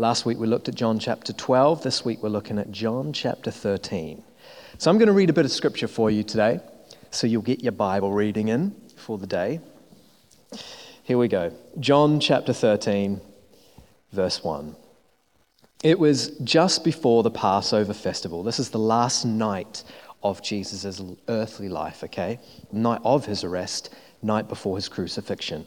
Last week we looked at John chapter 12. This week we're looking at John chapter 13. So I'm going to read a bit of scripture for you today so you'll get your Bible reading in for the day. Here we go. John chapter 13, verse 1. It was just before the Passover festival. This is the last night of Jesus' earthly life, okay? Night of his arrest, night before his crucifixion.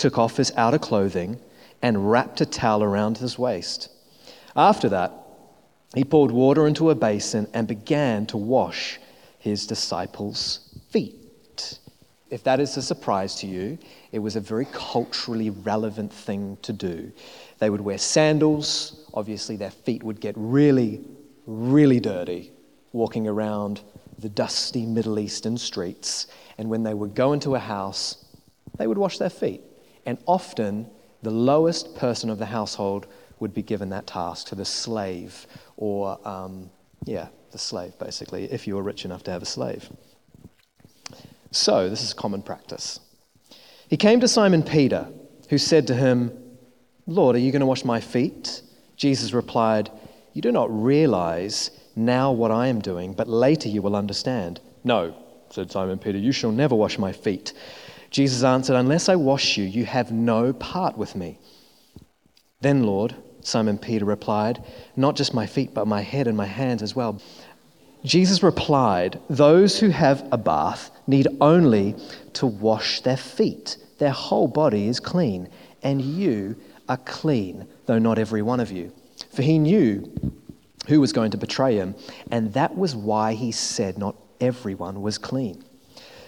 took off his outer clothing, and wrapped a towel around his waist. After that, he poured water into a basin and began to wash his disciples' feet. If that is a surprise to you, it was a very culturally relevant thing to do. They would wear sandals. Obviously, their feet would get really, really dirty walking around the dusty Middle Eastern streets. And when they would go into a house, they would wash their feet. And often, the lowest person of the household would be given that task to the slave, or, um, yeah, the slave, basically, if you were rich enough to have a slave. So, this is common practice. He came to Simon Peter, who said to him, Lord, are you going to wash my feet? Jesus replied, You do not realize now what I am doing, but later you will understand. No, said Simon Peter, you shall never wash my feet. Jesus answered, Unless I wash you, you have no part with me. Then, Lord, Simon Peter replied, Not just my feet, but my head and my hands as well. Jesus replied, Those who have a bath need only to wash their feet. Their whole body is clean, and you are clean, though not every one of you. For he knew who was going to betray him, and that was why he said not everyone was clean.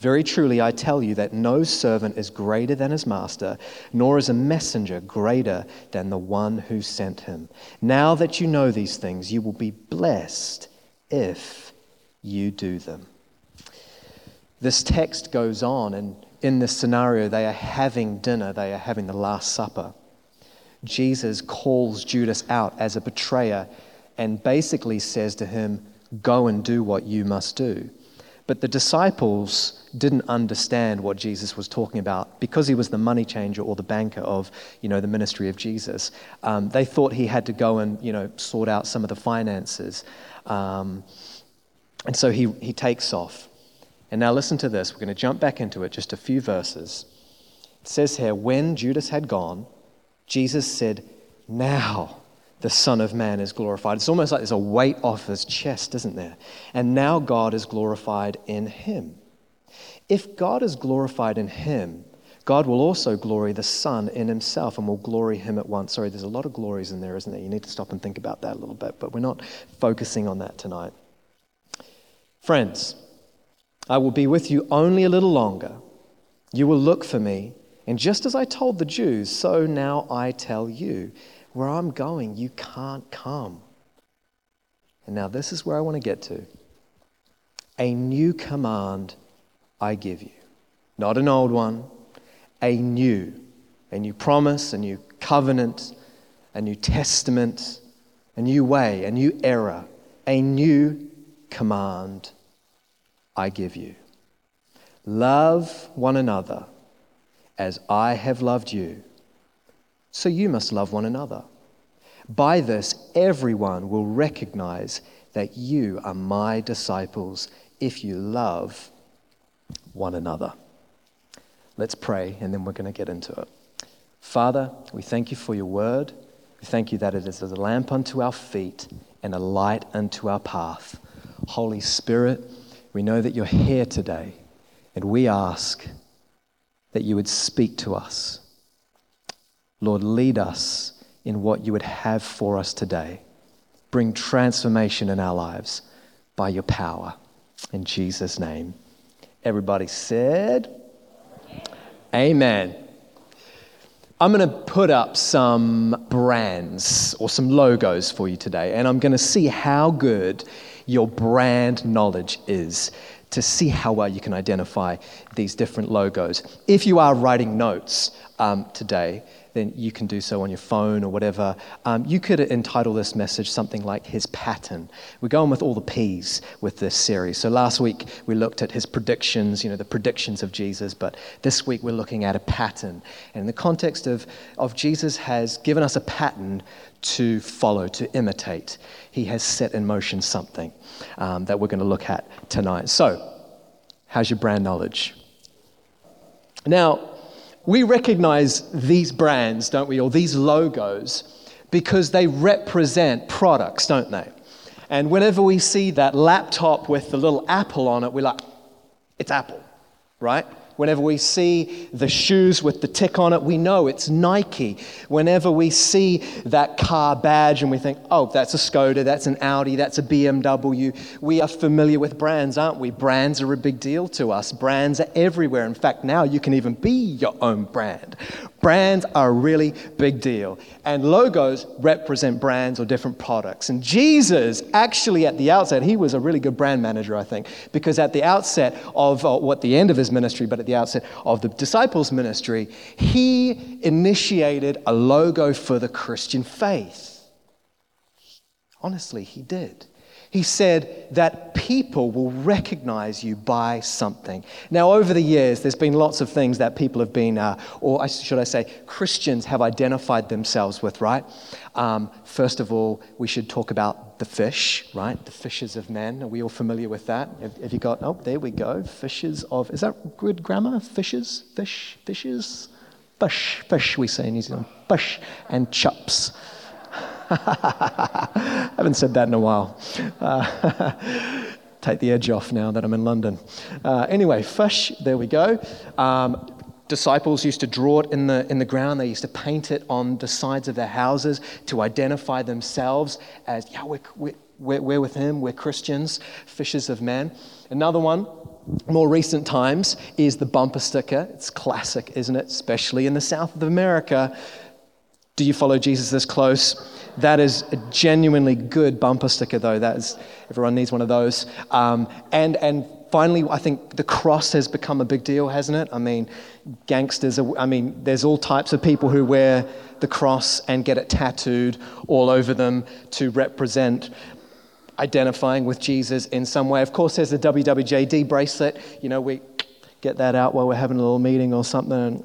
Very truly, I tell you that no servant is greater than his master, nor is a messenger greater than the one who sent him. Now that you know these things, you will be blessed if you do them. This text goes on, and in this scenario, they are having dinner, they are having the Last Supper. Jesus calls Judas out as a betrayer and basically says to him, Go and do what you must do. But the disciples didn't understand what Jesus was talking about because he was the money changer or the banker of, you know, the ministry of Jesus. Um, they thought he had to go and, you know, sort out some of the finances. Um, and so he, he takes off. And now listen to this. We're going to jump back into it, just a few verses. It says here, when Judas had gone, Jesus said, Now the Son of Man is glorified. It's almost like there's a weight off his chest, isn't there? And now God is glorified in him. If God is glorified in him, God will also glory the Son in himself and will glory him at once. Sorry, there's a lot of glories in there, isn't there? You need to stop and think about that a little bit, but we're not focusing on that tonight. Friends, I will be with you only a little longer. You will look for me, and just as I told the Jews, so now I tell you where I'm going, you can't come. And now, this is where I want to get to. A new command I give you, not an old one, a new, a new promise, a new covenant, a new testament, a new way, a new era, a new command I give you. Love one another as I have loved you so you must love one another. By this, everyone will recognize that you are my disciples if you love one another. Let's pray, and then we're going to get into it. Father, we thank you for your word. We thank you that it is a lamp unto our feet and a light unto our path. Holy Spirit, we know that you're here today, and we ask that you would speak to us. Lord, lead us in what you would have for us today. Bring transformation in our lives by your power. In Jesus' name. Everybody said, Amen. I'm going to put up some brands or some logos for you today, and I'm going to see how good your brand knowledge is to see how well you can identify these different logos. If you are writing notes um, today, then you can do so on your phone or whatever. Um, you could entitle this message something like His Pattern. We're going with all the P's with this series. So last week we looked at His predictions, you know, the predictions of Jesus, but this week we're looking at a pattern. And in the context of, of Jesus has given us a pattern to follow, to imitate. He has set in motion something um, that we're going to look at tonight. So, how's your brand knowledge? Now, we recognize these brands, don't we, or these logos, because they represent products, don't they? And whenever we see that laptop with the little apple on it, we're like, it's Apple, right? Whenever we see the shoes with the tick on it, we know it's Nike. Whenever we see that car badge and we think, oh, that's a Skoda, that's an Audi, that's a BMW, we are familiar with brands, aren't we? Brands are a big deal to us. Brands are everywhere. In fact, now you can even be your own brand. Brands are a really big deal. And logos represent brands or different products. And Jesus, actually, at the outset, he was a really good brand manager, I think, because at the outset of uh, what the end of his ministry, but at the outset of the disciples' ministry, he initiated a logo for the Christian faith. Honestly, he did. He said that people will recognize you by something. Now, over the years, there's been lots of things that people have been, uh, or should I say, Christians have identified themselves with, right? Um, first of all, we should talk about the fish, right? The fishes of men. Are we all familiar with that? Have, have you got, oh, there we go. Fishes of, is that good grammar? Fishes? Fish? Fishes? Fish, fish, we say in New Zealand. Fish and chops. I haven't said that in a while. Uh, take the edge off now that I'm in London. Uh, anyway, fish, there we go. Um, disciples used to draw it in the, in the ground. They used to paint it on the sides of their houses to identify themselves as, yeah, we're, we're, we're with him, we're Christians, fishers of men. Another one, more recent times, is the bumper sticker. It's classic, isn't it? Especially in the south of America. Do you follow Jesus this close? That is a genuinely good bumper sticker, though. That is, everyone needs one of those. Um, and, and finally, I think the cross has become a big deal, hasn't it? I mean, gangsters, are, I mean, there's all types of people who wear the cross and get it tattooed all over them to represent identifying with Jesus in some way. Of course, there's the WWJD bracelet. You know, we get that out while we're having a little meeting or something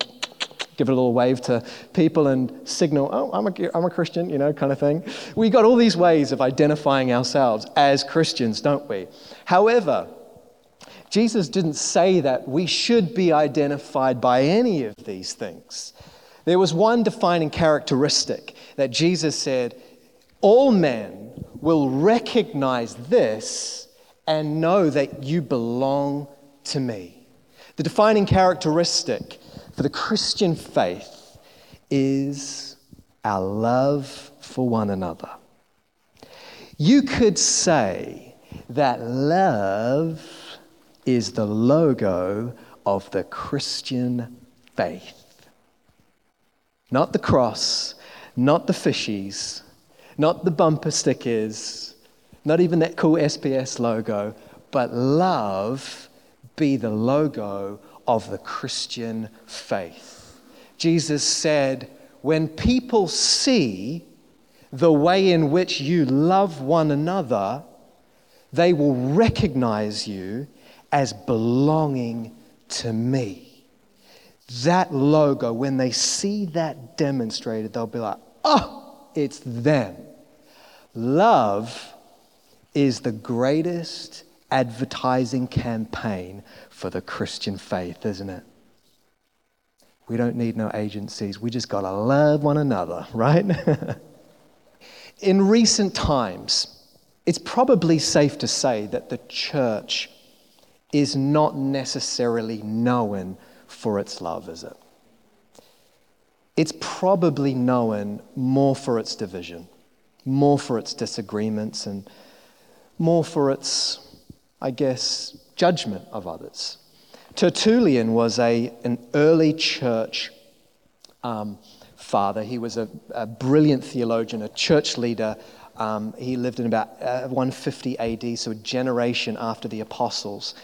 give it a little wave to people and signal, oh, I'm a, I'm a Christian, you know, kind of thing. We got all these ways of identifying ourselves as Christians, don't we? However, Jesus didn't say that we should be identified by any of these things. There was one defining characteristic that Jesus said, all men will recognize this and know that you belong to me. The defining characteristic for the Christian faith is our love for one another. You could say that love is the logo of the Christian faith. Not the cross, not the fishies, not the bumper stickers, not even that cool SPS logo, but love be the logo of the Christian faith. Jesus said, When people see the way in which you love one another, they will recognize you as belonging to me. That logo, when they see that demonstrated, they'll be like, oh, it's them. Love is the greatest advertising campaign for the Christian faith, isn't it? We don't need no agencies. We just got to love one another, right? In recent times, it's probably safe to say that the church is not necessarily known for its love, is it? It's probably known more for its division, more for its disagreements, and more for its, I guess, judgment of others. Tertullian was a, an early church um, father. He was a, a, brilliant theologian, a church leader. Um, he lived in about uh, 150 AD, so a generation after the apostles.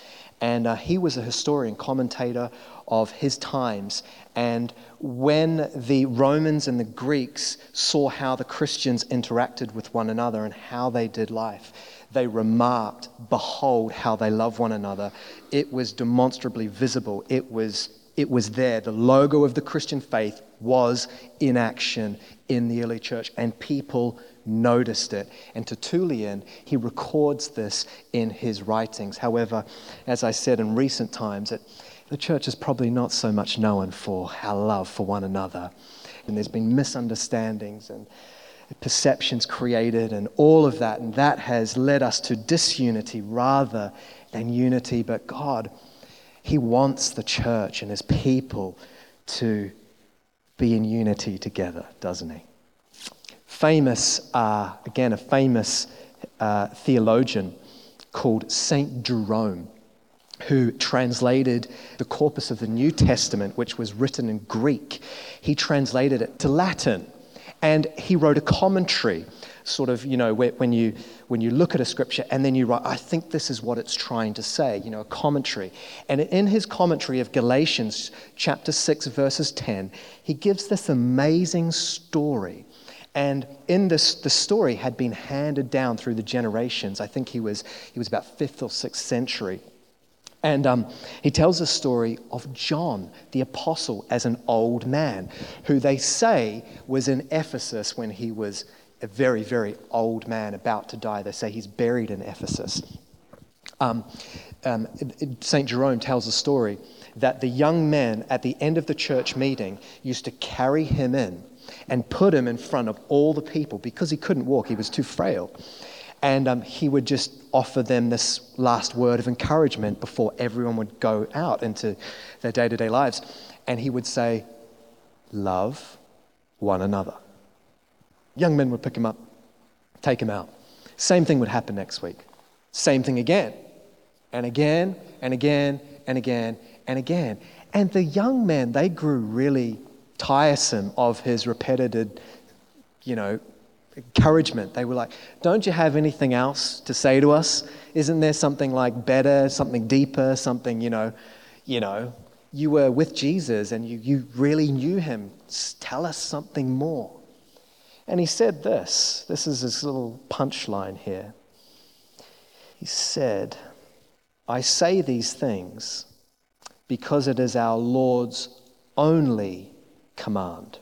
And uh, he was a historian, commentator of his times. And when the Romans and the Greeks saw how the Christians interacted with one another and how they did life, they remarked, Behold how they love one another. It was demonstrably visible. It was, it was there. The logo of the Christian faith was in action in the early church, and people noticed it. And Tertullian, he records this in his writings. However, as I said in recent times, it, the church is probably not so much known for our love for one another. And there's been misunderstandings and perceptions created and all of that. And that has led us to disunity rather than unity. But God, He wants the church and His people to be in unity together, doesn't He? Famous, uh, again, a famous uh, theologian called Saint Jerome who translated the corpus of the New Testament, which was written in Greek. He translated it to Latin. And he wrote a commentary, sort of, you know, when you, when you look at a scripture and then you write, I think this is what it's trying to say, you know, a commentary. And in his commentary of Galatians chapter 6, verses 10, he gives this amazing story. And in this, the story had been handed down through the generations. I think he was, he was about fifth or sixth century. And um, he tells a story of John, the apostle, as an old man, who they say was in Ephesus when he was a very, very old man about to die. They say he's buried in Ephesus. Um, um, St. Jerome tells a story that the young men at the end of the church meeting used to carry him in and put him in front of all the people because he couldn't walk, he was too frail. And um, he would just offer them this last word of encouragement before everyone would go out into their day to day lives. And he would say, Love one another. Young men would pick him up, take him out. Same thing would happen next week. Same thing again, and again, and again, and again, and again. And the young men, they grew really tiresome of his repetitive, you know, encouragement. They were like, Don't you have anything else to say to us? Isn't there something like better, something deeper, something, you know, you know, you were with Jesus and you, you really knew him. Tell us something more. And he said this this is his little punchline here. He said, I say these things because it is our Lord's only command.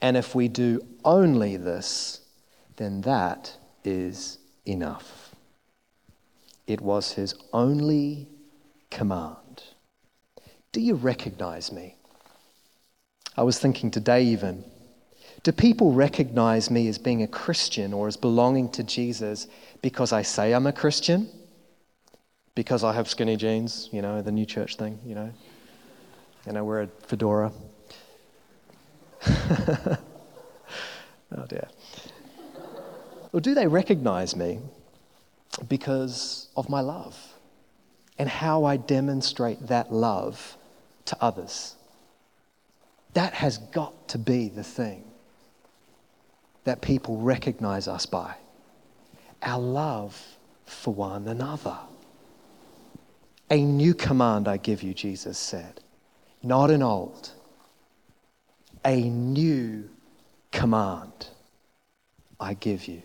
And if we do only this, then that is enough. It was his only command. Do you recognize me? I was thinking today, even, do people recognize me as being a Christian or as belonging to Jesus because I say I'm a Christian? Because I have skinny jeans, you know, the new church thing, you know? And I wear a fedora. oh dear. Or do they recognize me because of my love and how I demonstrate that love to others? That has got to be the thing that people recognize us by our love for one another. A new command I give you, Jesus said, not an old a new command I give you.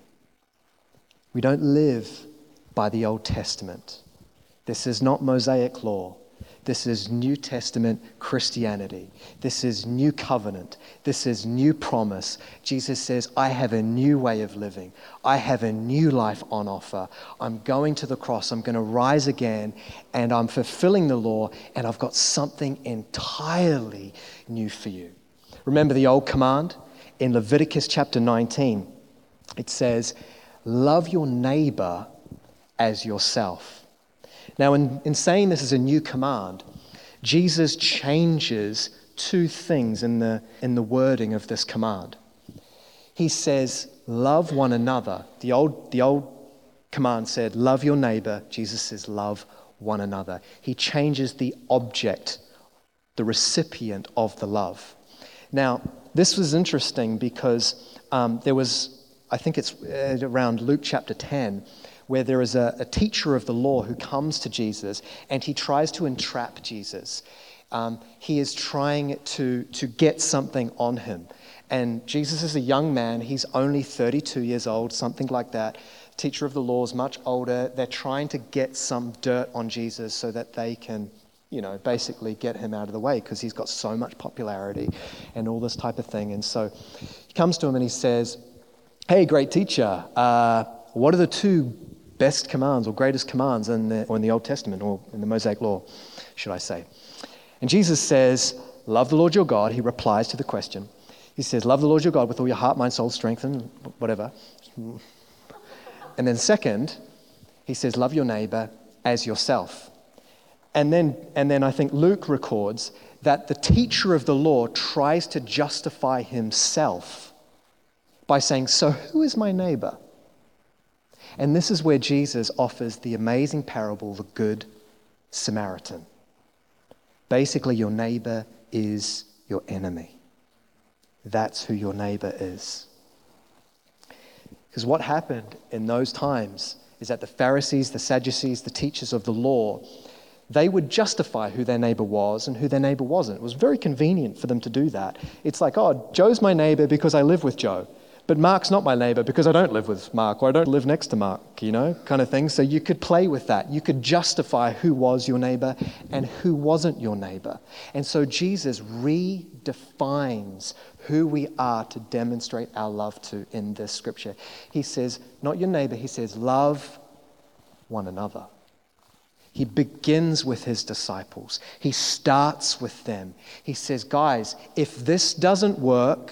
We don't live by the Old Testament. This is not Mosaic law. This is New Testament Christianity. This is new covenant. This is new promise. Jesus says, I have a new way of living. I have a new life on offer. I'm going to the cross. I'm going to rise again, and I'm fulfilling the law, and I've got something entirely new for you. Remember the old command? In Leviticus chapter 19, it says, love your neighbor as yourself. Now, in, in saying this is a new command, Jesus changes two things in the, in the wording of this command. He says, Love one another. The old, the old command said, Love your neighbor. Jesus says, Love one another. He changes the object, the recipient of the love. Now, this was interesting because um, there was, I think it's uh, around Luke chapter 10, where there is a, a, teacher of the law who comes to Jesus and he tries to entrap Jesus. Um, he is trying to, to get something on him. And Jesus is a young man, he's only 32 years old, something like that. Teacher of the law is much older. They're trying to get some dirt on Jesus so that they can you know, basically get him out of the way because he's got so much popularity and all this type of thing. And so he comes to him and he says, Hey, great teacher, uh, what are the two best commands or greatest commands in the, or in the Old Testament or in the Mosaic Law, should I say? And Jesus says, Love the Lord your God. He replies to the question. He says, Love the Lord your God with all your heart, mind, soul, strength, and whatever. And then, second, he says, Love your neighbor as yourself. And then, and then I think Luke records that the teacher of the law tries to justify himself by saying, So who is my neighbor? And this is where Jesus offers the amazing parable, the Good Samaritan. Basically, your neighbor is your enemy. That's who your neighbor is. Because what happened in those times is that the Pharisees, the Sadducees, the teachers of the law, they would justify who their neighbor was and who their neighbor wasn't. It was very convenient for them to do that. It's like, oh, Joe's my neighbor because I live with Joe, but Mark's not my neighbor because I don't live with Mark or I don't live next to Mark, you know, kind of thing. So you could play with that. You could justify who was your neighbor and who wasn't your neighbor. And so Jesus redefines who we are to demonstrate our love to in this scripture. He says, not your neighbor, he says, love one another. He begins with his disciples. He starts with them. He says, Guys, if this doesn't work,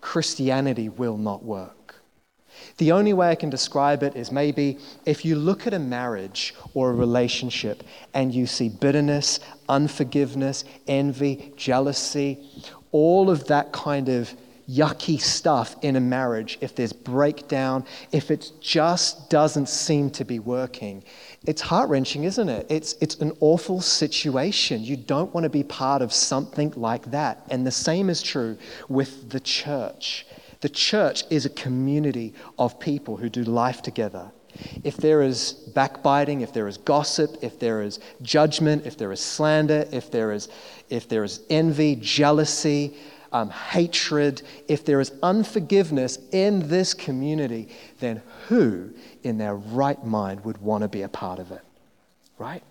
Christianity will not work. The only way I can describe it is maybe if you look at a marriage or a relationship and you see bitterness, unforgiveness, envy, jealousy, all of that kind of yucky stuff in a marriage, if there's breakdown, if it just doesn't seem to be working, it's heart wrenching, isn't it? It's, it's an awful situation. You don't want to be part of something like that. And the same is true with the church. The church is a community of people who do life together. If there is backbiting, if there is gossip, if there is judgment, if there is slander, if there is, if there is envy, jealousy, um, hatred, if there is unforgiveness in this community, then who in their right mind would want to be a part of it? Right?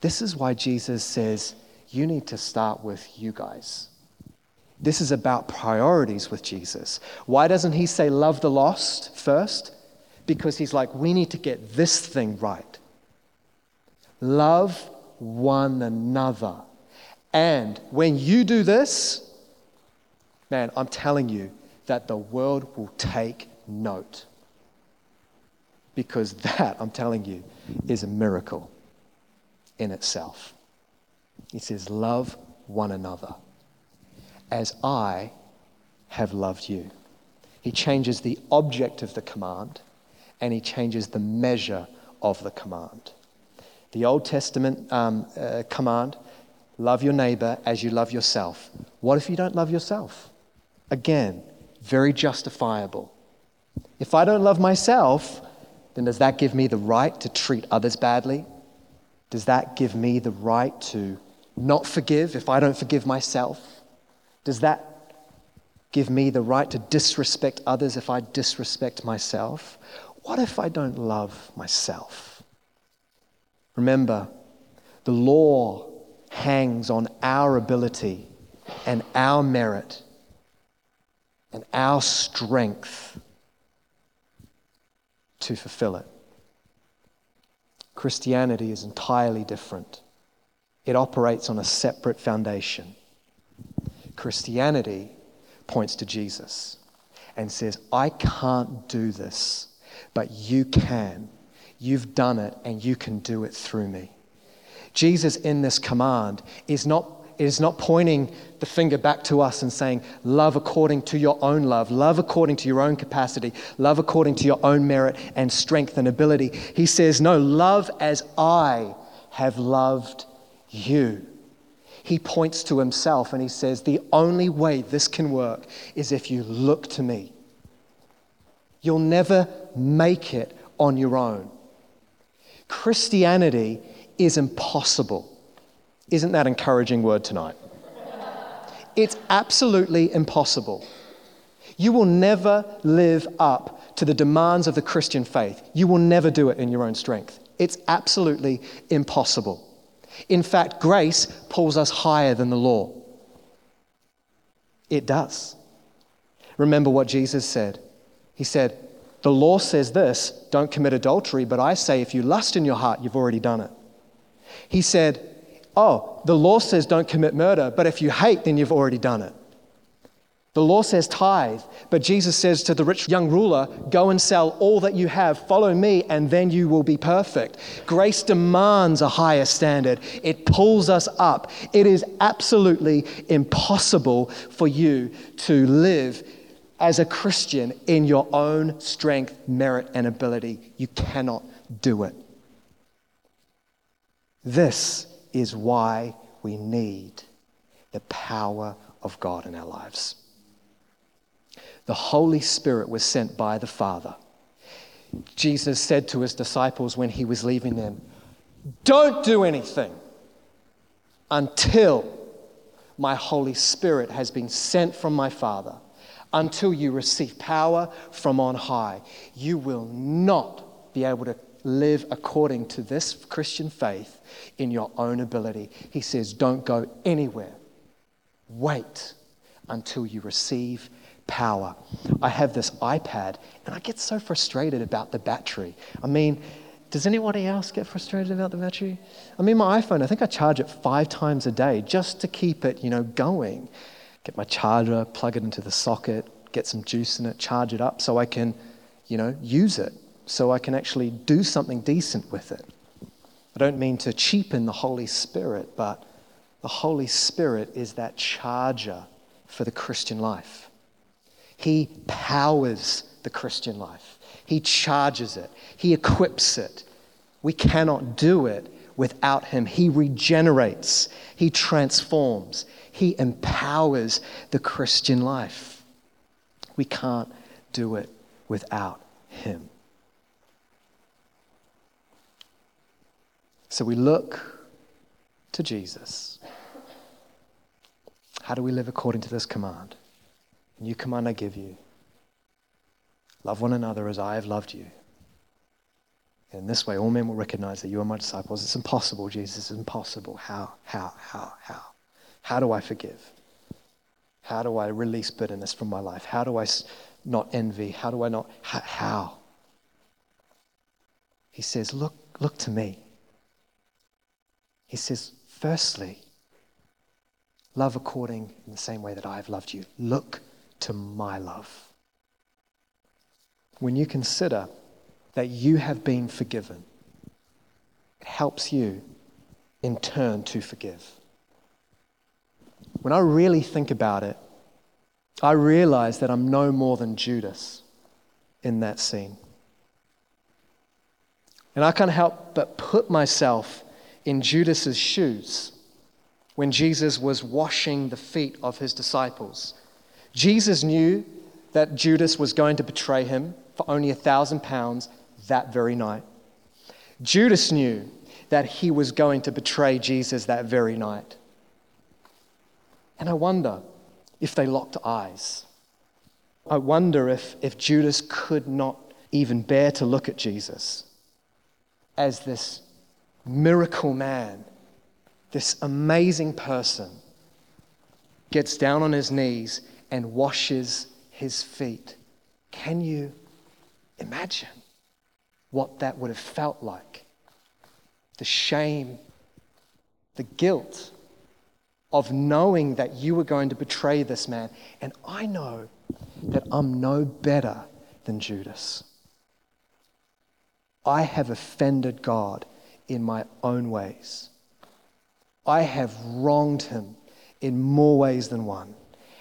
This is why Jesus says, you need to start with you guys. This is about priorities with Jesus. Why doesn't he say, love the lost first? Because he's like, we need to get this thing right. Love one another. And when you do this, man, I'm telling you that the world will take note. Because that, I'm telling you, is a miracle in itself. He says, Love one another as I have loved you. He changes the object of the command and he changes the measure of the command. The Old Testament um, uh, command love your neighbor as you love yourself. What if you don't love yourself? Again, very justifiable. If I don't love myself, then does that give me the right to treat others badly? Does that give me the right to not forgive if I don't forgive myself? Does that give me the right to disrespect others if I disrespect myself? What if I don't love myself? Remember, the law hangs on our ability and our merit and our strength to fulfill it. Christianity is entirely different. It operates on a separate foundation. Christianity points to Jesus. and says, I can't do this, but you can. You've done it, and you can do it through me. Jesus, in this command, is not, is not pointing the finger back to us and saying, Love according to your own love, love according to your own capacity, love according to your own merit and strength and ability. He says, No, love as I have loved you. He points to himself and he says, The only way this can work is if you look to me. You'll never make it on your own. Christianity is impossible. Isn't that encouraging word tonight? It's absolutely impossible. You will never live up to the demands of the Christian faith. You will never do it in your own strength. It's absolutely impossible. In fact, grace pulls us higher than the law. It does. Remember what Jesus said. He said, The law says this don't commit adultery, but I say if you lust in your heart, you've already done it. He said, Oh, the law says don't commit murder, but if you hate, then you've already done it. The law says tithe, but Jesus says to the rich young ruler, Go and sell all that you have, follow me, and then you will be perfect. Grace demands a higher standard, it pulls us up. It is absolutely impossible for you to live as a Christian in your own strength, merit, and ability. You cannot do it. This is why we need the power of God in our lives. The Holy Spirit was sent by the Father. Jesus said to his disciples when he was leaving them, Don't do anything until my Holy Spirit has been sent from my Father, until you receive power from on high. You will not be able to live according to this Christian faith in your own ability. He says, Don't go anywhere. Wait until you receive power. I have this iPad and I get so frustrated about the battery. I mean, does anybody else get frustrated about the battery? I mean, my iPhone, I think I charge it five times a day just to keep it, you know, going. Get my charger, plug it into the socket, get some juice in it, charge it up so I can, you know, use it, so I can actually do something decent with it. I don't mean to cheapen the Holy Spirit, but the Holy Spirit is that charger for the Christian life. He powers the Christian life, He charges it, He equips it. We cannot do it without Him. He regenerates, He transforms, He empowers the Christian life. We can't do it without Him. So we look to Jesus. How do we live according to this command? New command I give you love one another as I have loved you. In this way, all men will recognize that you are my disciples. It's impossible, Jesus. It's impossible. How? How? How? How? How do I forgive? How do I release bitterness from my life? How do I not envy? How do I not? How? He says, Look, look to me. He says, firstly, love according in the same way that I have loved you. Look to my love. When you consider that you have been forgiven, it helps you in turn to forgive. When I really think about it, I realize that I'm no more than Judas in that scene. And I can't help but put myself in Judas's shoes when Jesus was washing the feet of his disciples. Jesus knew that Judas was going to betray him for only a thousand pounds that very night. Judas knew that he was going to betray Jesus that very night. And I wonder if they locked eyes. I wonder if, if Judas could not even bear to look at Jesus as this miracle man, this amazing person, gets down on his knees and washes his feet. Can you imagine what that would have felt like? The shame, the guilt of knowing that you were going to betray this man. And I know that I'm no better than Judas. I have offended God in my own ways. I have wronged him in more ways than one,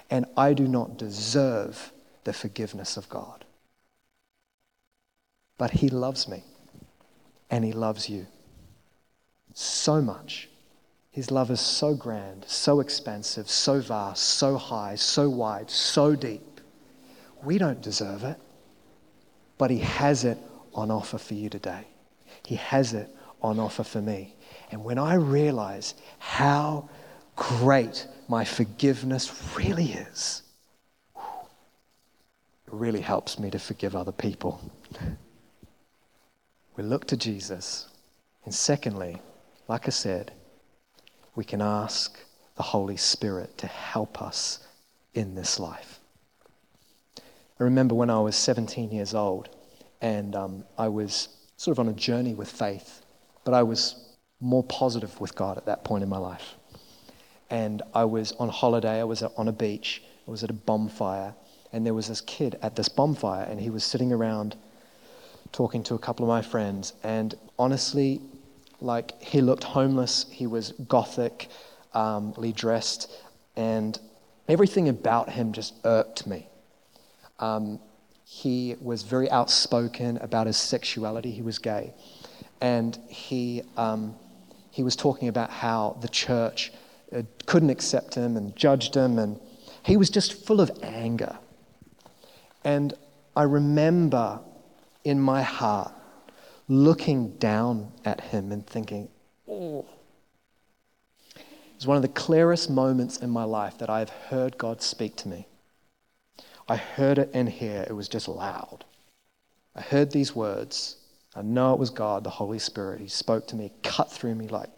and I do not deserve the forgiveness of God. But he loves me, and he loves you so much. His love is so grand, so expansive, so vast, so high, so wide, so deep. We don't deserve it, but He has it on offer for you today. He has it on offer for me. And when I realize how great my forgiveness really is, it really helps me to forgive other people. We look to Jesus. And secondly, like I said, we can ask the Holy Spirit to help us in this life. I remember when I was 17 years old and um, I was sort of on a journey with faith, but I was more positive with God at that point in my life. And I was on holiday, I was on a beach, I was at a bonfire, and there was this kid at this bonfire, and he was sitting around talking to a couple of my friends. And honestly, like he looked homeless, he was gothically um, dressed, and everything about him just irked me. Um, he was very outspoken about his sexuality. He was gay. And he, um, he was talking about how the church uh, couldn't accept him and judged him. And he was just full of anger. And I remember in my heart looking down at him and thinking, oh. It was one of the clearest moments in my life that I have heard God speak to me. I heard it in here, it was just loud. I heard these words. I know it was God, the Holy Spirit. He spoke to me, cut through me like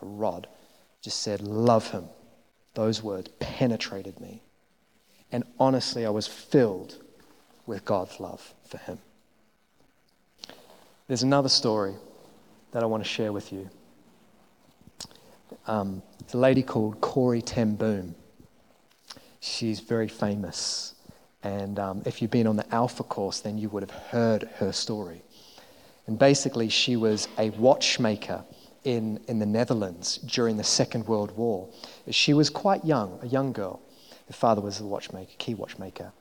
a rod, just said, Love him. Those words penetrated me. And honestly, I was filled with God's love for him. There's another story that I want to share with you. Um, it's a lady called Corrie Ten. She's very famous. And um, if you've been on the Alpha course, then you would have heard her story. And basically, she was a watchmaker in, in the Netherlands during the Second World War. She was quite young, a young girl. Her father was a watchmaker, key watchmaker.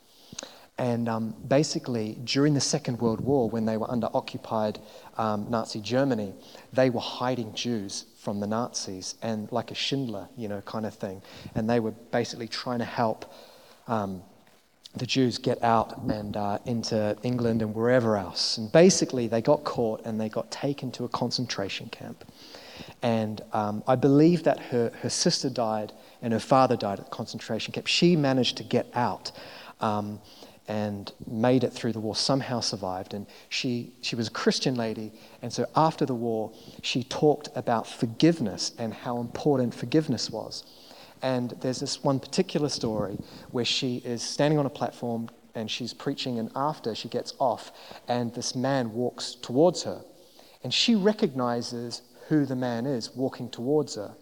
And um, basically, during the Second World War, when they were under occupied um, Nazi Germany, they were hiding Jews from the Nazis and like a Schindler, you know, kind of thing. And they were basically trying to help um, the Jews get out and uh, into England and wherever else. And basically, they got caught and they got taken to a concentration camp. And um, I believe that her, her sister died and her father died at the concentration camp. She managed to get out. Um, and made it through the war, somehow survived. And she, she was a Christian lady. And so after the war, she talked about forgiveness and how important forgiveness was. And there's this one particular story where she is standing on a platform and she's preaching, and after she gets off, and this man walks towards her. And she recognizes who the man is walking towards her.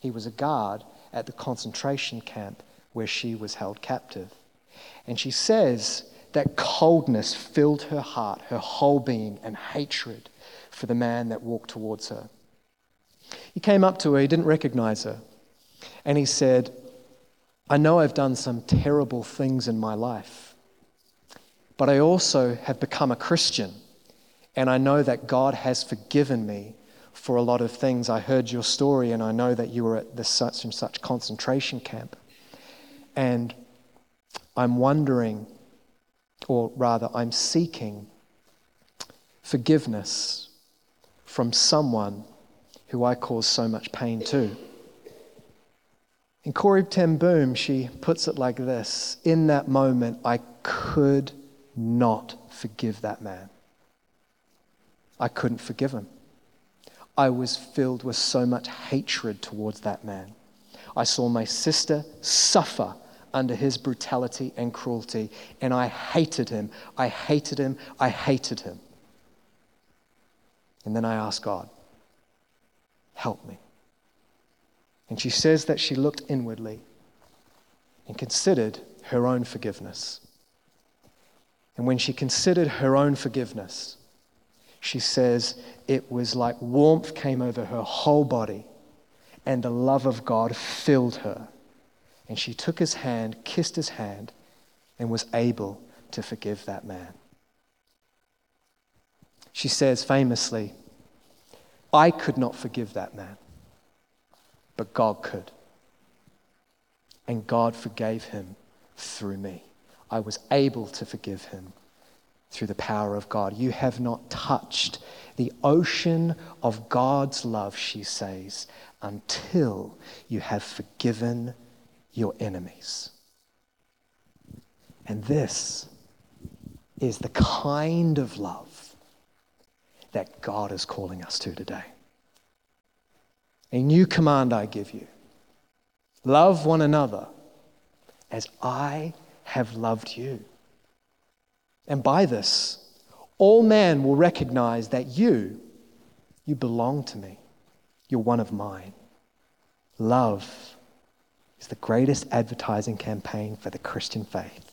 He was a guard at the concentration camp where she was held captive. And she says that coldness filled her heart, her whole being, and hatred for the man that walked towards her. He came up to her, he didn't recognize her, and he said, I know I've done some terrible things in my life, but I also have become a Christian, and I know that God has forgiven me for a lot of things. I heard your story, and I know that you were at this such and such concentration camp. And I'm wondering, or rather, I'm seeking forgiveness from someone who I cause so much pain to. In Corrie Ten Boom, she puts it like this In that moment, I could not forgive that man. I couldn't forgive him. I was filled with so much hatred towards that man. I saw my sister suffer under his brutality and cruelty. And I hated him. I hated him. I hated him. And then I asked God, help me. And she says that she looked inwardly and considered her own forgiveness. And when she considered her own forgiveness, she says it was like warmth came over her whole body and the love of God filled her. And she took his hand, kissed his hand, and was able to forgive that man. She says famously, I could not forgive that man, but God could. And God forgave him through me. I was able to forgive him through the power of God. You have not touched the ocean of God's love, she says, until you have forgiven your enemies. And this is the kind of love that God is calling us to today. A new command I give you love one another as I have loved you. And by this, all men will recognize that you, you belong to me. You're one of mine. Love is the greatest advertising campaign for the Christian faith.